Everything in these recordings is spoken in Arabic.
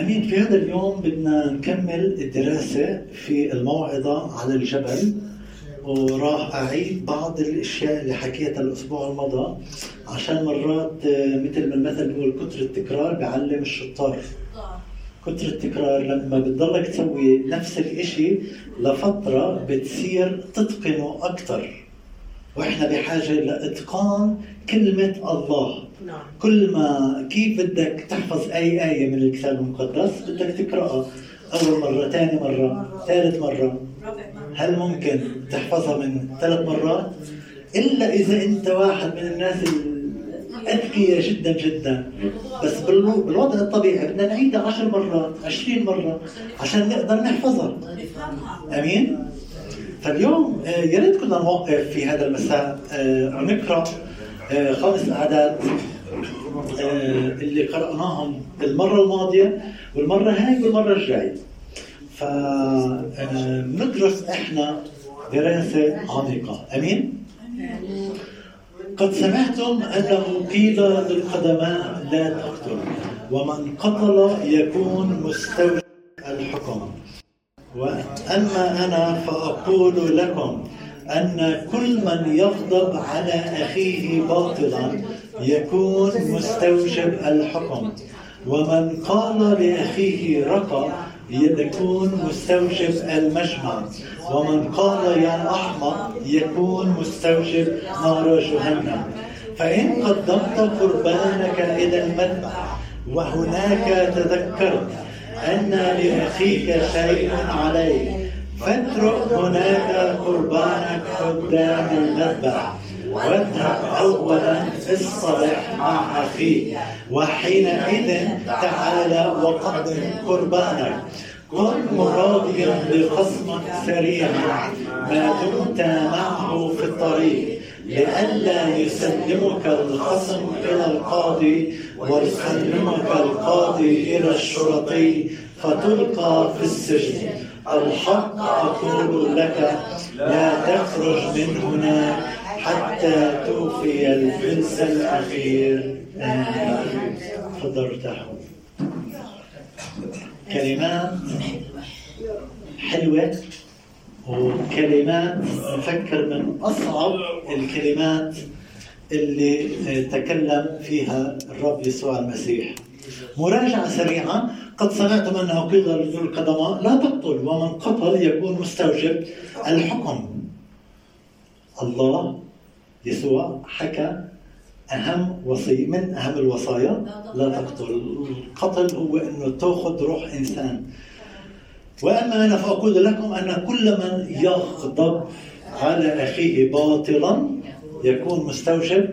أمين في هذا اليوم بدنا نكمل الدراسة في الموعظة على الجبل وراح أعيد بعض الأشياء اللي حكيتها الأسبوع الماضي. عشان مرات آه، مثل ما المثل بيقول كثر التكرار بيعلم الشطار. كثر التكرار لما بتضلك تسوي نفس الإشي لفترة بتصير تتقنه أكثر. وإحنا بحاجة لإتقان كلمة الله. نعم. كل ما كيف بدك تحفظ أي آية من الكتاب المقدس؟ بدك تقرأها. أول مرة ثاني مرة ثالث مرة. هل ممكن تحفظها من ثلاث مرات؟ إلا إذا أنت واحد من الناس اذكياء جدا جدا. بس بالوضع الطبيعي بدنا نعيدها عشر مرات عشرين مرة عشان نقدر نحفظها. آمين؟ فاليوم آه، يا ريت كنا نوقف في هذا المساء. آه، ونقرأ آه، خمس اعداد اللي قرأناهم المرة الماضية والمرة هاي والمرة الجاية فندرس إحنا دراسة عميقة. أمين؟ قد سمعتم أنه قيل للقدماء لا تقتل ومن قتل يكون مستوجب الحكم. وأما أنا فأقول لكم أن كل من يغضب على أخيه باطلا يكون مستوجب الحكم. ومن قال لأخيه رقى يكون مستوجب المجمع. ومن قال يا أحمق يكون مستوجب نار جهنم. فإن قدمت قربانك إلى المذبح وهناك تذكرت أن لأخيك شيء عليك فاترك هناك قربانك قدام المذبح. واذهب أولا اصطلح مع أخيك وحينئذ تعال وقدم قربانك كن مراضيا بخصمك سريعا ما دمت معه في الطريق. لئلا يسلمك الخصم إلى القاضي ويسلمك القاضي إلى الشرطي فتلقى في السجن. الحق أقول لك لا تخرج من هناك حتى توفي الفلس الأخير. ارتاحوا كلمات حلوة وكلمات نفكر من أصعب الكلمات اللي تكلم فيها الرب يسوع المسيح. مراجعة سريعة. قد سمعتم أنه قيل لذو القدماء لا تقتل ومن قتل يكون مستوجب الحكم. الله يسوع حكى أهم وصية من أهم الوصايا؟ لا تقتل. القتل هو أنه تأخذ روح إنسان. وأما أنا فأقول لكم أن كل من يغضب على أخيه باطلا يكون مستوجب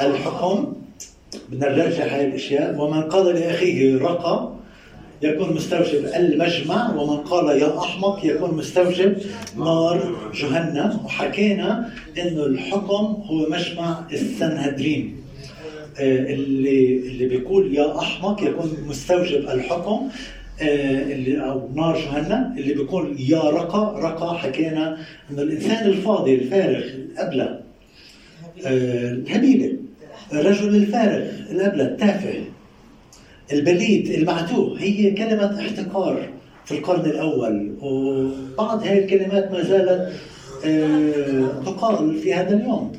الحكم بدنا نراجع هاي الأشياء ومن قال لأخيه رقى يكون مستوجب المجمع ومن قال يا أحمق يكون مستوجب نار جهنم. وحكينا انه الحكم هو مجمع السنهدرين. آه، اللي اللي بيقول يا أحمق يكون مستوجب الحكم آه، اللي أو نار جهنم. اللي بيقول يا رقى رقى حكينا انه الإنسان الفاضي الفارغ الأبلة آه، الهبيلة الرجل الفارغ الأبلة التافه. البليد المعتوه هي كلمة احتقار في القرن الأول وبعض هذه الكلمات ما زالت تقال في هذا اليوم.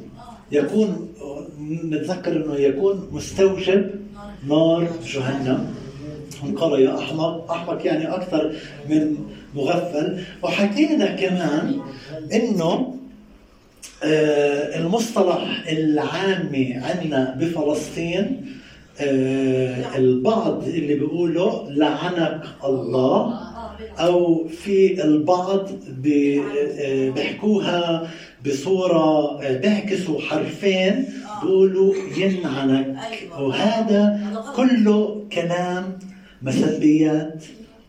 يكون نتذكر إنه يكون مستوجب نار جهنم. قال يا أحمق أحمق يعني أكثر من مغفل. وحكينا كمان إنه آه، المصطلح العامي عندنا بفلسطين آه، البعض اللي بيقولوا لعنك الله أو في البعض آه، بيحكوها بصورة بيعكسوا حرفين بيقولوا ينعنك. وهذا كله كلام مسبيات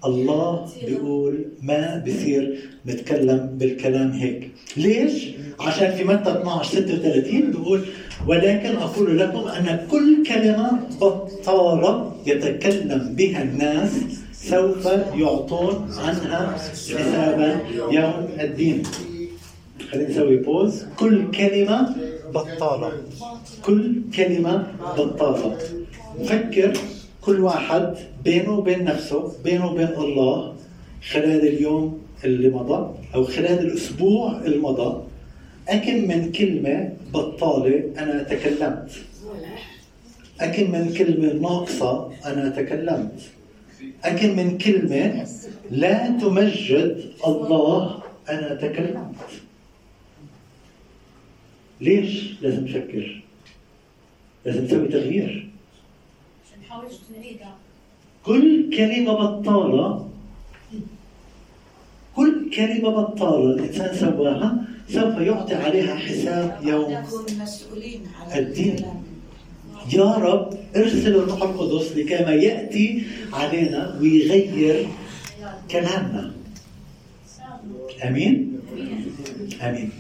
الله بيقول ما بصير نتكلم بالكلام هيك. ليش؟ عشان في متى 12 36 بيقول ولكن أقول لكم أن كل كلمة بطالة يتكلم بها الناس سوف يعطون عنها حسابا يوم الدين. خلينا نسوي بوز كل كلمة بطالة كل كلمة بطالة فكر كل واحد بينه وبين نفسه بينه وبين الله خلال اليوم اللي مضى أو خلال الأسبوع المضى أكم من كلمة بطالة أنا تكلمت. أكم من كلمة ناقصة أنا تكلمت. أكم من كلمة لا تمجد الله أنا تكلمت. ليش لازم نفكر لازم نسوي تغيير. كل كلمة بطالة كل كلمة بطالة الإنسان سواها سوف يعطي عليها حساب يوم. الدين. يا رب ارسل الروح القدس لكما يأتي علينا ويغير كلامنا. آمين؟ آمين.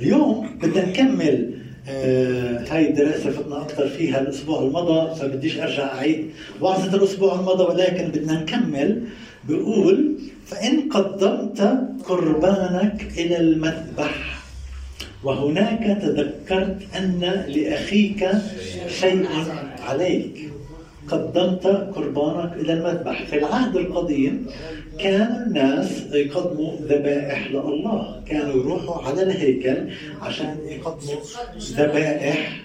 اليوم بدنا نكمل آه هاي الدراسة فتنا أكثر فيها الأسبوع المضى فبديش أرجع أعيد وعظة الأسبوع المضى ولكن بدنا نكمل بيقول فإن قدمت قربانك إلى المذبح وهناك تذكرت أن لأخيك شيء عليك. قدمت قربانك إلى المذبح. في العهد القديم كان الناس يقدموا ذبائح لله. كانوا يروحوا على الهيكل عشان يقدموا ذبائح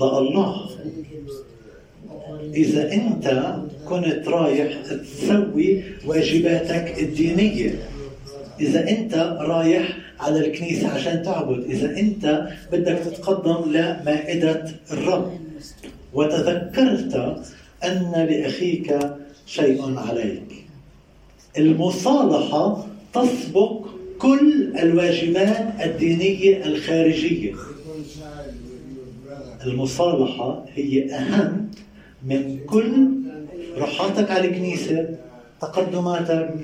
لله. إذا أنت كنت رايح تسوي واجباتك الدينية. إذا أنت رايح على الكنيسة عشان تعبد. إذا أنت بدك تتقدم لمائدة الرب. وتذكرت أن لأخيك شيء عليك. المصالحة تسبق كل الواجبات الدينية الخارجية. المصالحة هي أهم من كل روحاتك على الكنيسة تقدماتك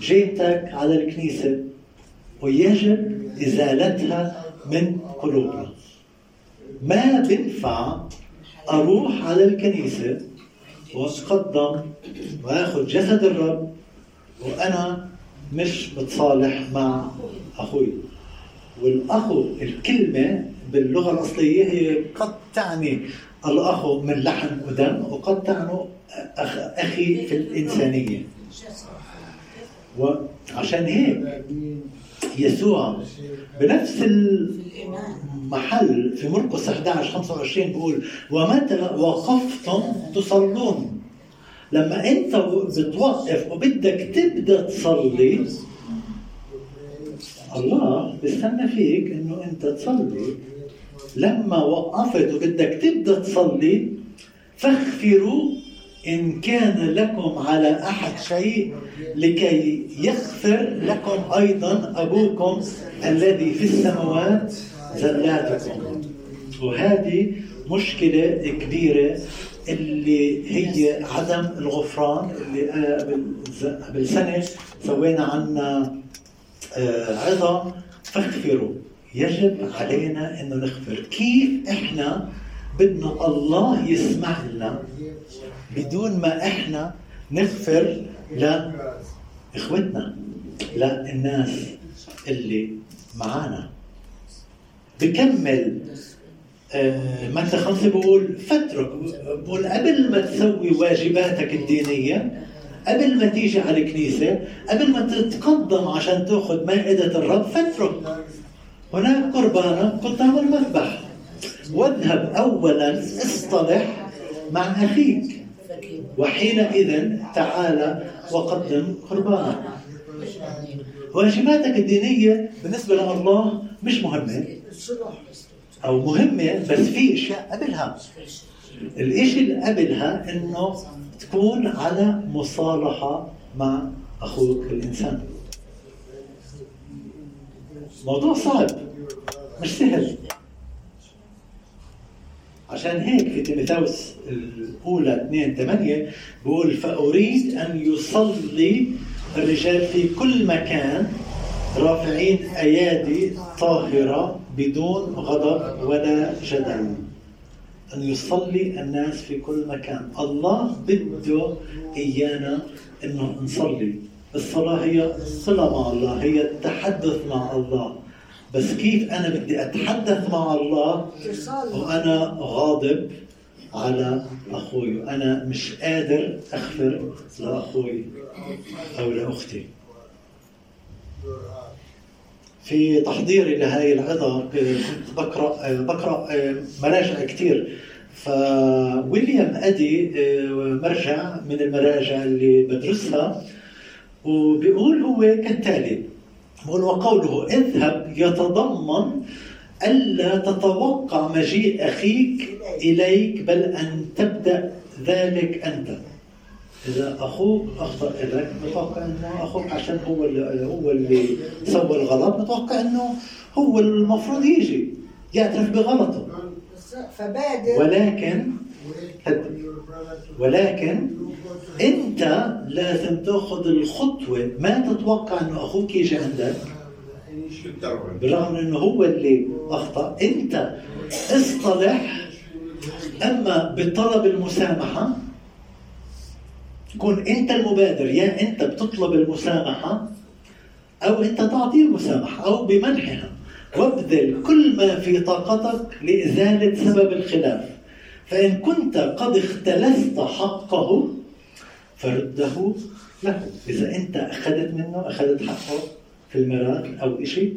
جيتك على الكنيسة ويجب إزالتها من قلوبنا. ما بنفع أروح على الكنيسة وأتقدم وآخذ جسد الرب وأنا مش متصالح مع أخوي. والأخو الكلمة باللغة الأصلية هي قد تعني الأخ من لحم ودم وقد تعني أخ أخي في الإنسانية. وعشان هيك يسوع بنفس المحل في مرقس 11 25 بيقول ومتى وقفتم تصلون? لما أنت بتوقف وبدك تبدأ تصلي الله بيستنى فيك إنه أنت تصلي. لما وقفت وبدك تبدأ تصلي فاغفروا إن كان لكم على أحد شيء لكي يغفر لكم أيضا أبوكم الذي في السماوات زلاتكم. وهذه مشكلة كبيرة اللي هي عدم الغفران اللي قبل سنة سوينا عنا آه، عظة فاغفروا يجب علينا انه نغفر. كيف إحنا بدنا الله يسمع لنا بدون ما إحنا نغفر لإخوتنا للناس اللي معانا. بكمل آه متى خمسة بقول فترك. بقول قبل ما تسوي واجباتك الدينية قبل ما تيجي على الكنيسة قبل ما تتقدم عشان تأخذ مائدة الرب فاترك هناك قربانك قدام المذبح. واذهب أولا اصطلح مع أخيك. وحينئذ تعالى وقدم قربانك واجباتك الدينية بالنسبة لله مش مهمة أو مهمة بس في أشياء قبلها. الإشي اللي قبلها؟ إنه تكون على مصالحة مع أخوك الإنسان. موضوع صعب. مش سهل. عشان هيك في تيموثاوس الأولى 2 8 بيقول فأريد أن يصلي الرجال في كل مكان رافعين أيادي طاهرة بدون غضب ولا جدل. أن يصلي الناس في كل مكان. الله بده إيانا أنه نصلي. الصلاة هي صلة مع الله هي التحدث مع الله. بس كيف أنا بدي أتحدث مع الله؟ وأنا غاضب على أخوي أنا مش قادر أغفر لأخوي أو لأختي. في تحضيري لهي العظة كنت بقرأ بقرأ مراجع كثير فويليام أدي مرجع من المراجع اللي بدرسها وبيقول هو كالتالي بقول وقوله اذهب يتضمن ألا تتوقع مجيء أخيك إليك بل أن تبدأ ذلك أنت. إذا أخوك أخطأ إليك متوقع أنه أخوك عشان هو اللي هو اللي سوى الغلط متوقع أنه هو المفروض يجي يعترف بغلطه. فبادر ولكن ولكن أنت لازم تأخذ الخطوة. ما تتوقع أنه أخوك يجي عندك؟ بالرغم إنه هو اللي أخطأ. أنت اصطلح أما بطلب المسامحة كون أنت المبادر. يا أنت بتطلب المسامحة أو أنت تعطيه المسامحة أو بمنحها. وابذل كل ما في طاقتك لإزالة سبب الخلاف. فإن كنت قد اختلست حقه فرده له. إذا أنت أخذت منه أخذت حقه. في الميراث أو شيء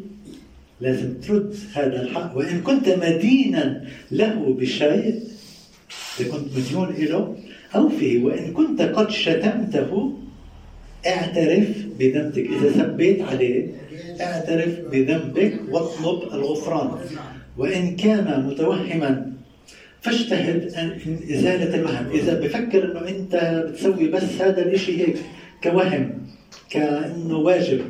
لازم ترد هذا الحق. وإن كنت مدينا له بشيء إذا كنت مديون له اوفه وإن كنت قد شتمته اعترف بذنبك. إذا سبيت عليه اعترف بذنبك واطلب الغفران. وإن كان متوهما فاجتهد في إزالة الوهم. إذا بفكر إنه أنت بتسوي بس هذا الشيء هيك كوهم كأنه واجب.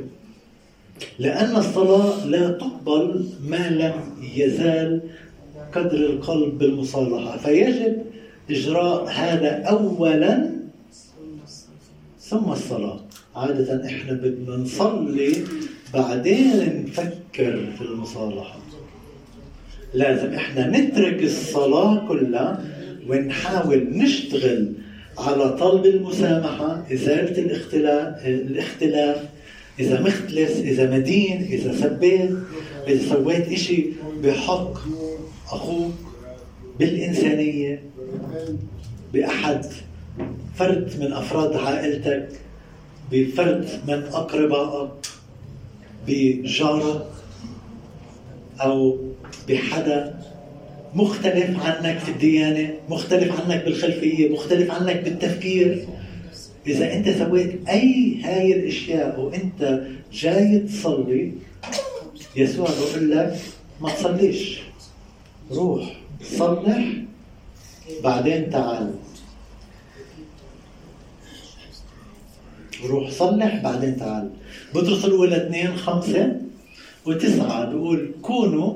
لأن الصلاة لا تقبل ما لم يزال قدر القلب بالمصالحة. فيجب إجراء هذا أولا ثم الصلاة. عادة إحنا بدنا نصلي بعدين نفكر في المصالحة. لازم إحنا نترك الصلاة كلها ونحاول نشتغل على طلب المسامحة إزالة الاختلاف الاختلاف إذا مختلس إذا مدين إذا سبيت إذا سويت إشي بحق أخوك بالإنسانية بأحد فرد من أفراد عائلتك بفرد من أقربائك بجارك أو بحدا مختلف عنك في الديانة مختلف عنك بالخلفية مختلف عنك بالتفكير. إذا أنت سويت أي هاي الأشياء وأنت جاي تصلي يسوع بيقول لك ما تصليش. روح صلح بعدين تعال. روح صلح بعدين تعال. بطرس الأولى اثنين خمسة وتسعة بيقول كونوا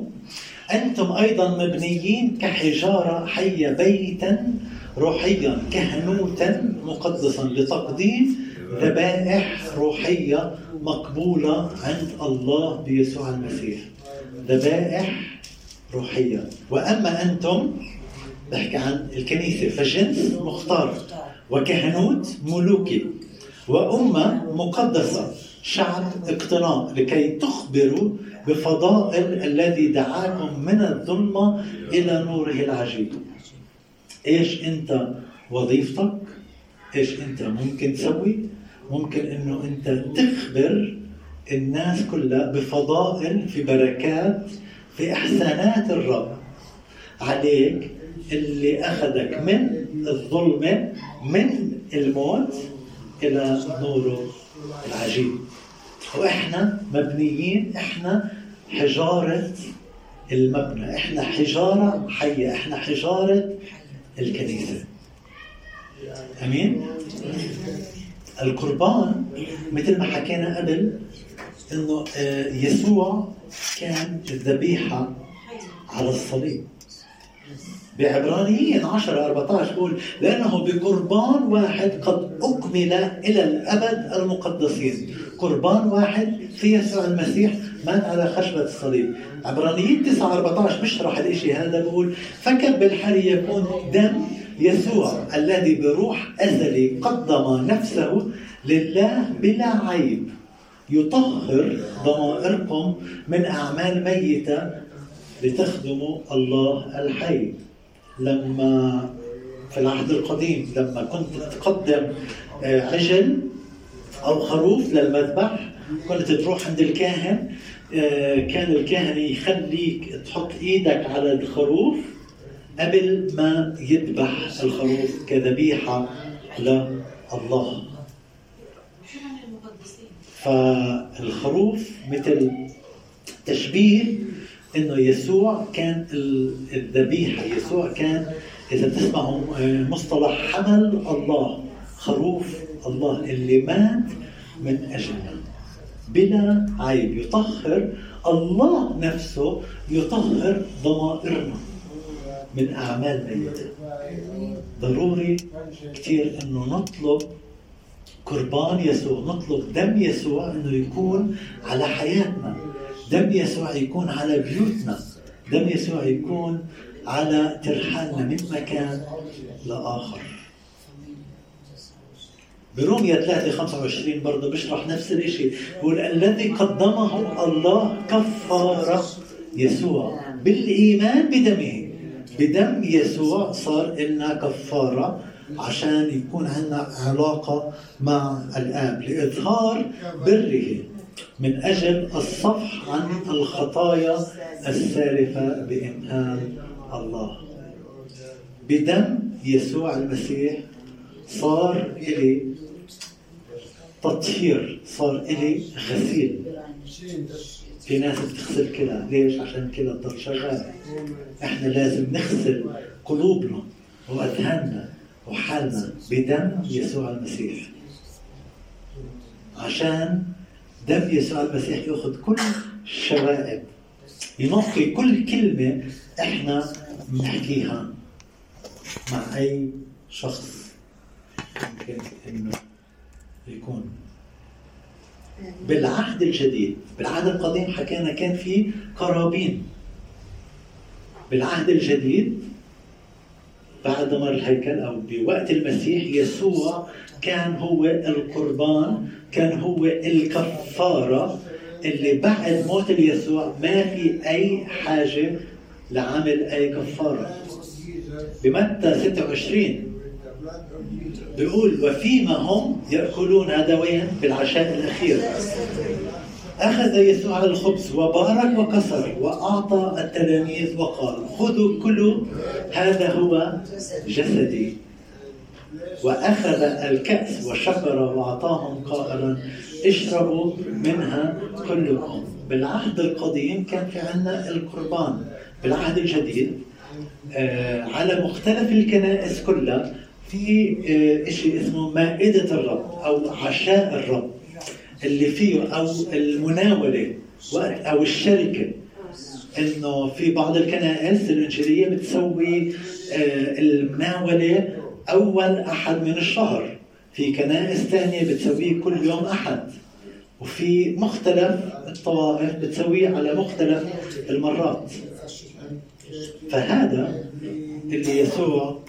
أنتم أيضا مبنيين كحجارة حية بيتا روحيا كهنوتا مقدسا لتقديم ذبائح روحية مقبولة عند الله بيسوع المسيح. ذبائح روحية. وأما أنتم بحكي عن الكنيسة فجنس مختار وكهنوت ملوكي. وأمة مقدسة شعب اقتناء لكي تخبروا بفضائل الذي دعاكم من الظلمة إلى نوره العجيب. إيش أنت وظيفتك؟ إيش أنت ممكن تسوي؟ ممكن إنه أنت تخبر الناس كلها بفضائل في بركات في إحسانات الرب عليك اللي أخذك من الظلمه من الموت إلى نوره العجيب. وإحنا مبنيين إحنا حجارة المبنى إحنا حجارة حية إحنا حجارة الكنيسة. أمين؟ القربان مثل ما حكينا قبل إنه آه، يسوع كان الذبيحة على الصليب. بعبرانيين 10 14 بقول لأنه بقربان واحد قد أكمل إلى الأبد المقدسين. قربان واحد في يسوع المسيح مات على خشبة الصليب. عبرانيين 9 14 بيشرح الإشي هذا بقول فكم بالحري يكون دم يسوع الذي بروح أزلي قدم نفسه لله بلا عيب يطهر ضمائركم من أعمال ميتة لتخدموا الله الحي. لما في العهد القديم لما كنت تقدم آه، عجل أو خروف للمذبح. كنت تروح عند الكاهن. آه، كان الكاهن يخليك تحط إيدك على الخروف قبل ما يذبح الخروف كذبيحة لله فالخروف مثل تشبيه إنه يسوع كان الذبيحة. يسوع كان إذا تسمعوا آه، مصطلح حمل الله خروف الله اللي مات من أجلنا. بلا عيب يطهر الله نفسه يطهر ضمائرنا من أعمال ميتة. ضروري كثير إنه نطلب قربان يسوع نطلب دم يسوع إنه يكون على حياتنا. دم يسوع يكون على بيوتنا. دم يسوع يكون على ترحالنا من مكان لآخر. بروميا 3 25 برضه بيشرح نفس الشيء بيقول الذي قدمه الله كفارة يسوع بالإيمان بدمه. بدم يسوع صار لنا كفارة عشان يكون عندنا علاقة مع الآب لإظهار بره. من أجل الصفح عن الخطايا السالفة بإمهال الله. بدم يسوع المسيح صار إلي تطهير صار إلي غسيل. في ناس بتغسل كلى ليش؟ عشان كلى تضل شغال. إحنا لازم نغسل قلوبنا وأذهاننا وحالنا بدم يسوع المسيح. عشان دم يسوع المسيح يأخذ كل الشوائب ينقي كل كلمة إحنا بنحكيها مع أي شخص. يمكن إنه يكون. بالعهد الجديد بالعهد القديم حكينا كان في قرابين. بالعهد الجديد بعد مر الهيكل أو بوقت المسيح يسوع كان هو القربان كان هو الكفارة اللي بعد موت يسوع ما في أي حاجة لعمل أي كفارة. بمتى 26 بيقول وفيما هم يأكلون هذا وين؟ بالعشاء الأخير. أخذ يسوع الخبز وبارك وكسر وأعطى التلاميذ وقال خذوا كلوا هذا هو جسدي. وأخذ الكأس وشكر وأعطاهم قائلا اشربوا منها كلكم. بالعهد القديم كان في عندنا القربان بالعهد الجديد آه على مختلف الكنائس كلها في آه شيء اسمه مائدة الرب أو عشاء الرب اللي فيه أو المناولة أو الشركة. إنه في بعض الكنائس الإنجيلية بتسوي آه، المناولة أول أحد من الشهر. في كنائس ثانية بتسويه كل يوم أحد. وفي مختلف الطوائف بتسويه على مختلف المرات. فهذا اللي يسوع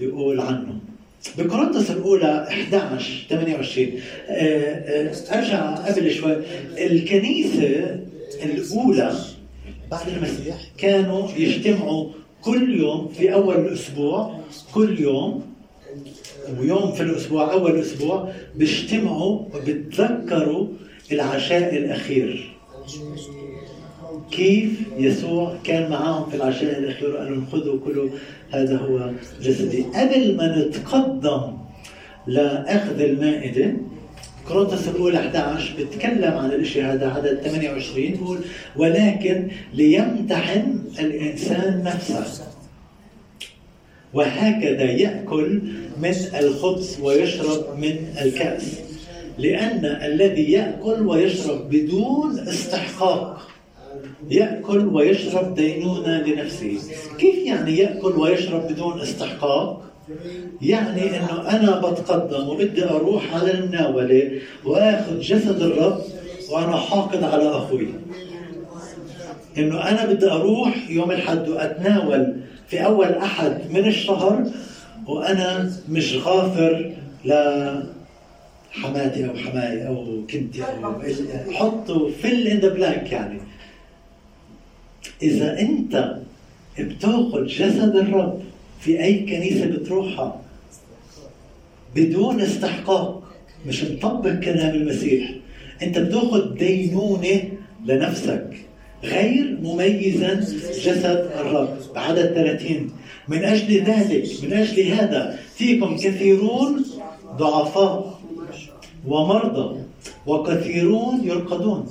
بيقول عنه. بكورنثوس الأولى 11 28 آه، آه، أرجع قبل شوي. الكنيسة الأولى بعد المسيح. كانوا يجتمعوا كل يوم في أول الأسبوع كل يوم ويوم في الأسبوع أول الأسبوع بيجتمعوا وبتذكروا العشاء الأخير. كيف يسوع كان معاهم في العشاء الاخير وقال لهم خذوا كلوا هذا هو جسدي. قبل ما نتقدم لأخذ المائدة كورنثوس الأولى 11 بتكلم عن الشيء هذا عدد 28 بيقول ولكن ليمتحن الإنسان نفسه. وهكذا يأكل من الخبز ويشرب من الكأس لأن الذي يأكل ويشرب بدون استحقاق يأكل ويشرب دينونة لنفسه. كيف يعني يأكل ويشرب بدون استحقاق؟ يعني إنه أنا بتقدم وبدي أروح على المناولة وآخذ جسد الرب وأنا حاقد على أخوي. إنه أنا بدي أروح يوم الحد وأتناول في أول أحد من الشهر وأنا مش غافر ل حماتي أو حماي أو كنتي أو حطوا fill in the blank يعني. إذا أنت بتأخذ جسد الرب في أي كنيسة بتروحها بدون استحقاق مش مطبق كلام المسيح. أنت بتأخذ دينونة لنفسك غير مميزا جسد الرب بعدد 30 من أجل ذلك من أجل هذا فيكم كثيرون ضعفاء ومرضى وكثيرون يرقدون.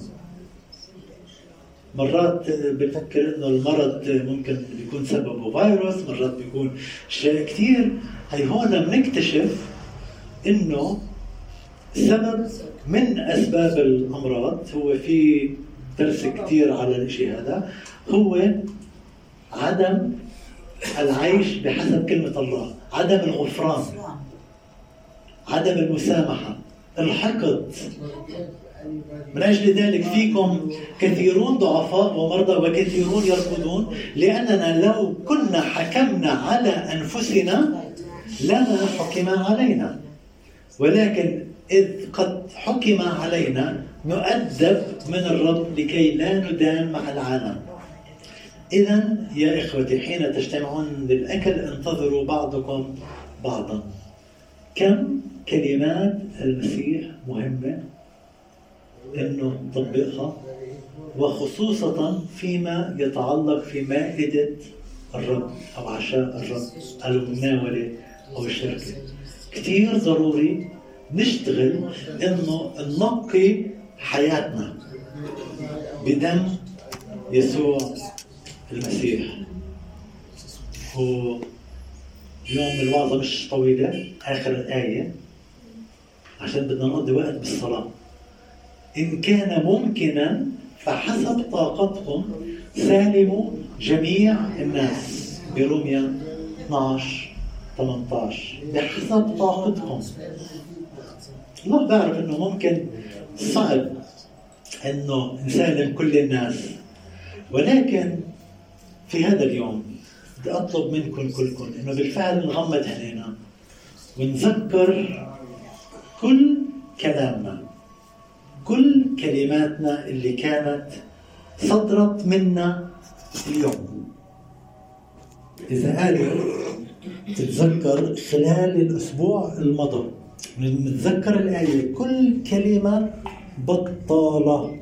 مرات بفكر إنه المرض ممكن يكون سببه فيروس مرات بيكون شيء كثير هي هون بنكتشف إنه سبب من أسباب الأمراض هو في درس كثير على الشيء هذا هو عدم العيش بحسب كلمة الله عدم الغفران عدم المسامحة الحقد. من أجل ذلك فيكم كثيرون ضعفاء ومرضى وكثيرون يركضون لأننا لو كنا حكمنا على أنفسنا لما حكم علينا. ولكن إذ قد حكم علينا نؤدب من الرب لكي لا ندان مع العالم. إذا يا إخوتي حين تجتمعون للأكل انتظروا بعضكم بعضا. كم كلمات المسيح مهمة؟ أنه نطبقها وخصوصا فيما يتعلق في مائدة الرب أو عشاء الرب المناولة أو الشركة. كثير ضروري نشتغل إنه ننقي حياتنا بدم يسوع المسيح. هو اليوم الوعظة مش طويلة آخر الآية عشان بدنا نقضي وقت بالصلاة. إن كان ممكنا فحسب طاقتكم سالموا جميع الناس. بروميا 12 18 بحسب طاقتكم الله بعرف إنه ممكن. صعب إنه نسالم كل الناس. ولكن في هذا اليوم بدي أطلب منكم كلكم إنه بالفعل نغمض عينينا ونتذكر كل كلامنا. كل كلماتنا اللي كانت صدرت منا اليوم. إذا قالوا تتذكر خلال الأسبوع المضى نتذكر الآية كل كلمة بطالة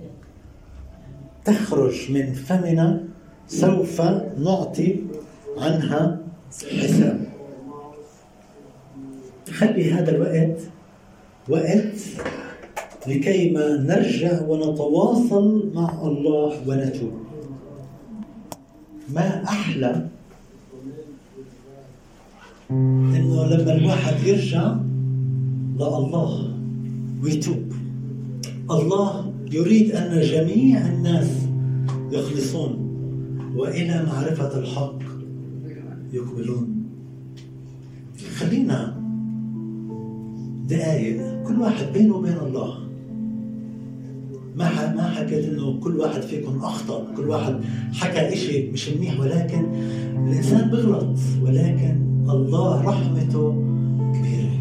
تخرج من فمنا سوف نعطي عنها حساب. خلي هذا الوقت وقت لكي ما نرجع ونتواصل مع الله ونتوب. ما أحلى إنه لما الواحد يرجع لله ويتوب. الله يريد أن جميع الناس يخلصون وإلى معرفة الحق يقبلون. خلينا دقايق. كل واحد بينه وبين الله. ما ما حكيت إنه كل واحد فيكم أخطأ كل واحد حكى شيء مش منيح ولكن الإنسان بغلط ولكن الله رحمته كبيرة.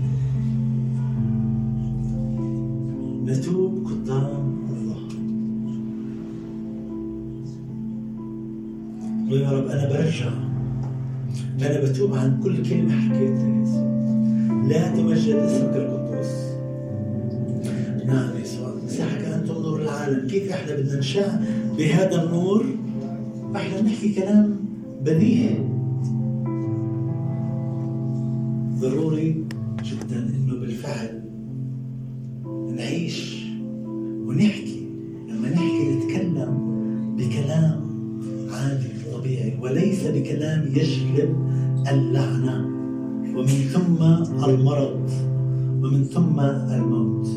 نتوب قدام الله. يا رب أنا برجع. أنا بتوب عن كل كلمة حكيتها. لا تمجد اسمك القدوس العالم كيف إحنا بدنا نشاء بهذا النور. إحنا نحكي كلام بديهي ضروري جدا إنه بالفعل نعيش ونحكي. لما نحكي نتكلم بكلام عادي طبيعي وليس بكلام يجلب اللعنة. ومن ثم المرض ومن ثم الموت.